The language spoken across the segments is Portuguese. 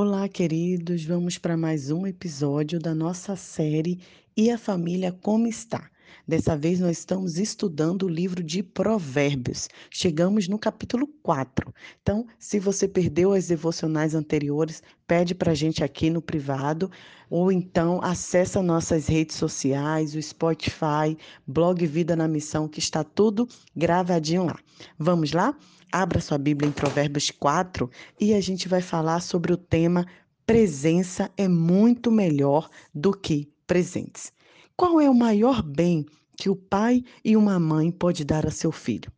Olá, queridos. Vamos para mais um episódio da nossa série E a Família Como Está? Dessa vez nós estamos estudando o livro de Provérbios. Chegamos no capítulo 4. Então, se você perdeu as devocionais anteriores, pede para a gente aqui no privado ou então acessa nossas redes sociais, o Spotify, blog Vida na Missão, que está tudo gravadinho lá. Vamos lá? Abra sua Bíblia em Provérbios 4 e a gente vai falar sobre o tema Presença é muito melhor do que presentes. Qual é o maior bem que o pai e uma mãe pode dar a seu filho?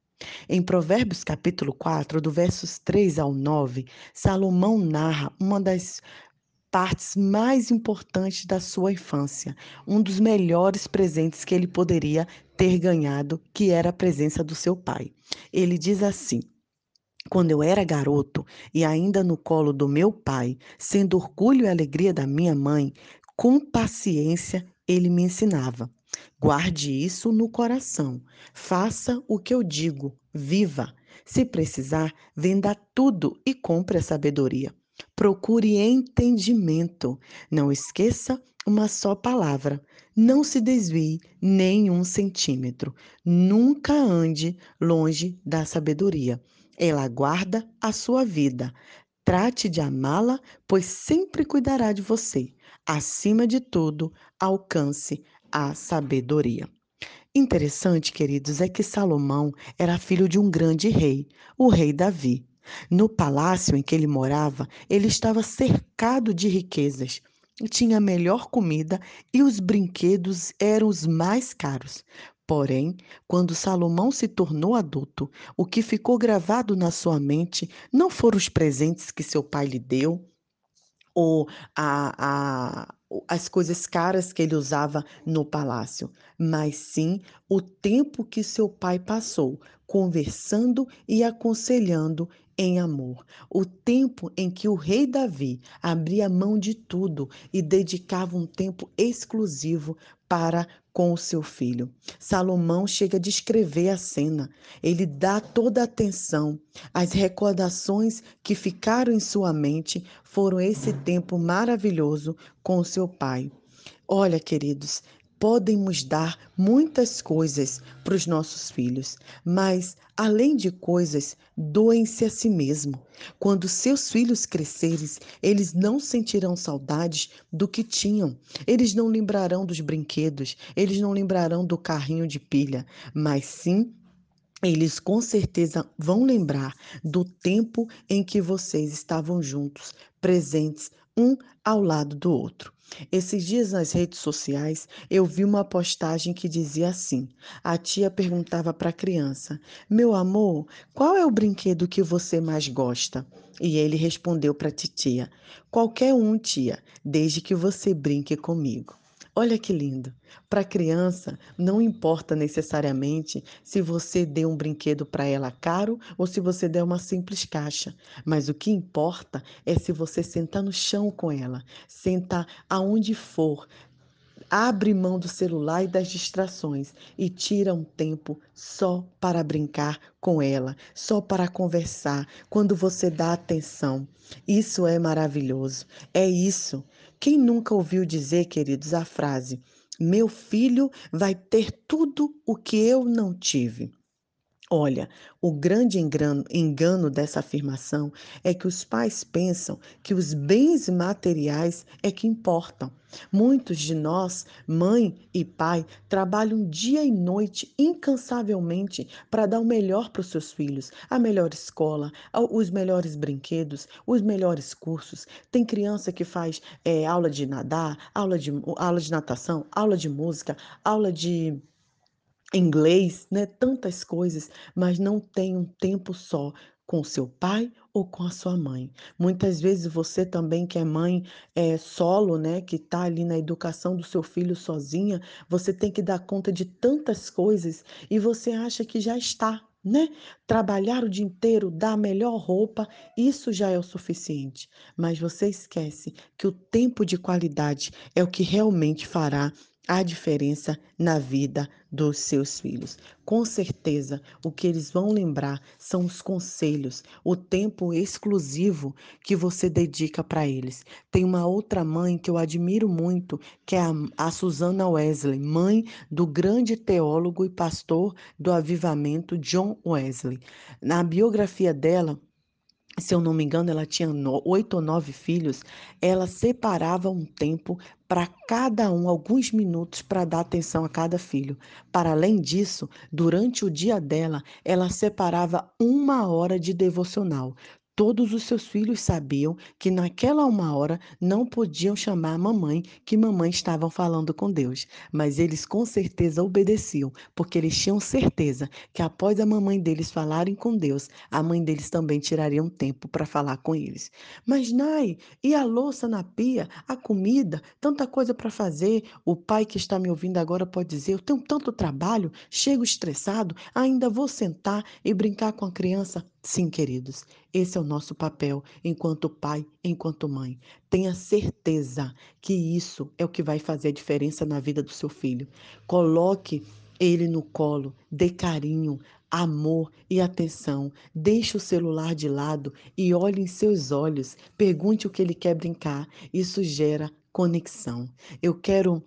Em Provérbios capítulo 4, do versos 3 ao 9, Salomão narra uma das partes mais importantes da sua infância, um dos melhores presentes que ele poderia ter ganhado, que era a presença do seu pai. Ele diz assim: quando eu era garoto e ainda no colo do meu pai, sendo orgulho e alegria da minha mãe, com paciência ele me ensinava. Guarde isso no coração. Faça o que eu digo. Viva. Se precisar, venda tudo e compre a sabedoria. Procure entendimento. Não esqueça uma só palavra. Não se desvie nem um centímetro. Nunca ande longe da sabedoria. Ela guarda a sua vida. Trate de amá-la, pois sempre cuidará de você. Acima de tudo, alcance a sabedoria. Interessante, queridos, é que Salomão era filho de um grande rei, o rei Davi. No palácio em que ele morava, ele estava cercado de riquezas tinha a melhor comida e os brinquedos eram os mais caros. Porém, quando Salomão se tornou adulto, o que ficou gravado na sua mente não foram os presentes que seu pai lhe deu, ou a, a, as coisas caras que ele usava no palácio, mas sim o tempo que seu pai passou conversando e aconselhando em amor. O tempo em que o rei Davi abria mão de tudo e dedicava um tempo exclusivo para com o seu filho. Salomão chega a descrever a cena. Ele dá toda a atenção. As recordações que ficaram em sua mente foram esse tempo maravilhoso com o seu pai. Olha, queridos, podem nos dar muitas coisas para os nossos filhos, mas, além de coisas, doem-se a si mesmo. Quando seus filhos crescerem, eles não sentirão saudades do que tinham. Eles não lembrarão dos brinquedos, eles não lembrarão do carrinho de pilha, mas sim eles com certeza vão lembrar do tempo em que vocês estavam juntos, presentes um ao lado do outro. Esses dias nas redes sociais eu vi uma postagem que dizia assim: a tia perguntava para a criança, meu amor, qual é o brinquedo que você mais gosta? E ele respondeu para a titia: qualquer um, tia, desde que você brinque comigo. Olha que lindo. Para a criança, não importa necessariamente se você deu um brinquedo para ela caro ou se você der uma simples caixa, mas o que importa é se você sentar no chão com ela, sentar aonde for, abre mão do celular e das distrações e tira um tempo só para brincar com ela, só para conversar, quando você dá atenção. Isso é maravilhoso. É isso. Quem nunca ouviu dizer, queridos, a frase: Meu filho vai ter tudo o que eu não tive? Olha, o grande engano dessa afirmação é que os pais pensam que os bens materiais é que importam. Muitos de nós, mãe e pai, trabalham dia e noite incansavelmente para dar o melhor para os seus filhos, a melhor escola, os melhores brinquedos, os melhores cursos. Tem criança que faz é, aula de nadar, aula de, aula de natação, aula de música, aula de inglês, né? Tantas coisas, mas não tem um tempo só com seu pai ou com a sua mãe. Muitas vezes você também que é mãe é, solo, né, que está ali na educação do seu filho sozinha, você tem que dar conta de tantas coisas e você acha que já está, né? Trabalhar o dia inteiro, dar a melhor roupa, isso já é o suficiente. Mas você esquece que o tempo de qualidade é o que realmente fará a diferença na vida dos seus filhos. Com certeza, o que eles vão lembrar são os conselhos, o tempo exclusivo que você dedica para eles. Tem uma outra mãe que eu admiro muito, que é a, a Susana Wesley, mãe do grande teólogo e pastor do avivamento John Wesley. Na biografia dela, se eu não me engano, ela tinha oito ou nove filhos, ela separava um tempo para cada um, alguns minutos para dar atenção a cada filho. Para além disso, durante o dia dela, ela separava uma hora de devocional. Todos os seus filhos sabiam que naquela uma hora não podiam chamar a mamãe, que mamãe estavam falando com Deus. Mas eles com certeza obedeciam, porque eles tinham certeza que após a mamãe deles falarem com Deus, a mãe deles também tiraria um tempo para falar com eles. Mas, Nai, e a louça na pia, a comida, tanta coisa para fazer? O pai que está me ouvindo agora pode dizer: Eu tenho tanto trabalho, chego estressado, ainda vou sentar e brincar com a criança. Sim, queridos, esse é o nosso papel enquanto pai, enquanto mãe. Tenha certeza que isso é o que vai fazer a diferença na vida do seu filho. Coloque ele no colo, dê carinho, amor e atenção. Deixe o celular de lado e olhe em seus olhos. Pergunte o que ele quer brincar. Isso gera conexão. Eu quero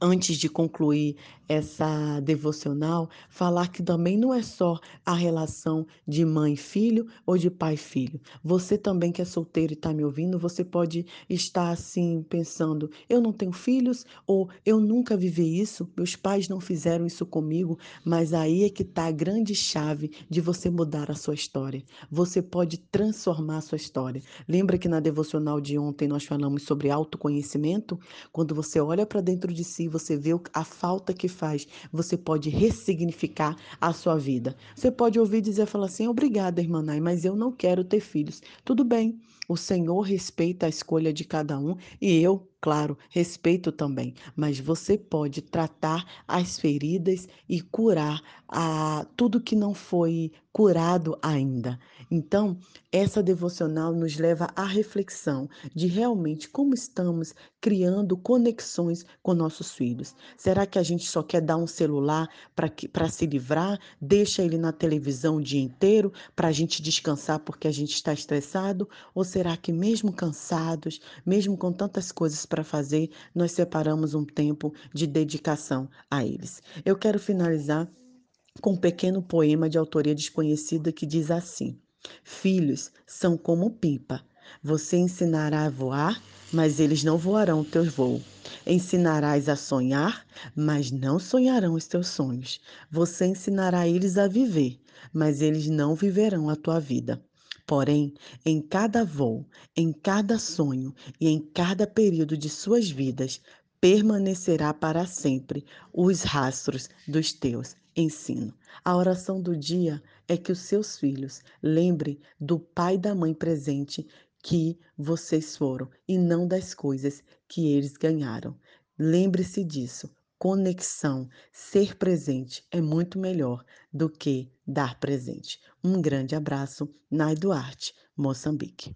antes de concluir essa devocional, falar que também não é só a relação de mãe filho ou de pai filho. Você também que é solteiro e está me ouvindo, você pode estar assim pensando: eu não tenho filhos ou eu nunca vivi isso, meus pais não fizeram isso comigo. Mas aí é que está a grande chave de você mudar a sua história. Você pode transformar a sua história. Lembra que na devocional de ontem nós falamos sobre autoconhecimento? Quando você olha para dentro de si, você vê a falta que faz, você pode ressignificar a sua vida. Você pode ouvir dizer falar assim: "Obrigada, irmã Nay, mas eu não quero ter filhos". Tudo bem. O Senhor respeita a escolha de cada um e eu Claro, respeito também, mas você pode tratar as feridas e curar a, tudo que não foi curado ainda. Então, essa devocional nos leva à reflexão de realmente como estamos criando conexões com nossos filhos. Será que a gente só quer dar um celular para se livrar, deixa ele na televisão o dia inteiro para a gente descansar porque a gente está estressado? Ou será que, mesmo cansados, mesmo com tantas coisas para fazer, nós separamos um tempo de dedicação a eles. Eu quero finalizar com um pequeno poema de autoria desconhecida que diz assim: Filhos são como pipa. Você ensinará a voar, mas eles não voarão o teu voo. Ensinarás a sonhar, mas não sonharão os teus sonhos. Você ensinará eles a viver, mas eles não viverão a tua vida. Porém, em cada voo, em cada sonho e em cada período de suas vidas, permanecerá para sempre os rastros dos teus ensinos. A oração do dia é que os seus filhos lembrem do pai e da mãe presente que vocês foram e não das coisas que eles ganharam. Lembre-se disso. Conexão, ser presente é muito melhor do que dar presente. Um grande abraço, Nai Duarte, Moçambique.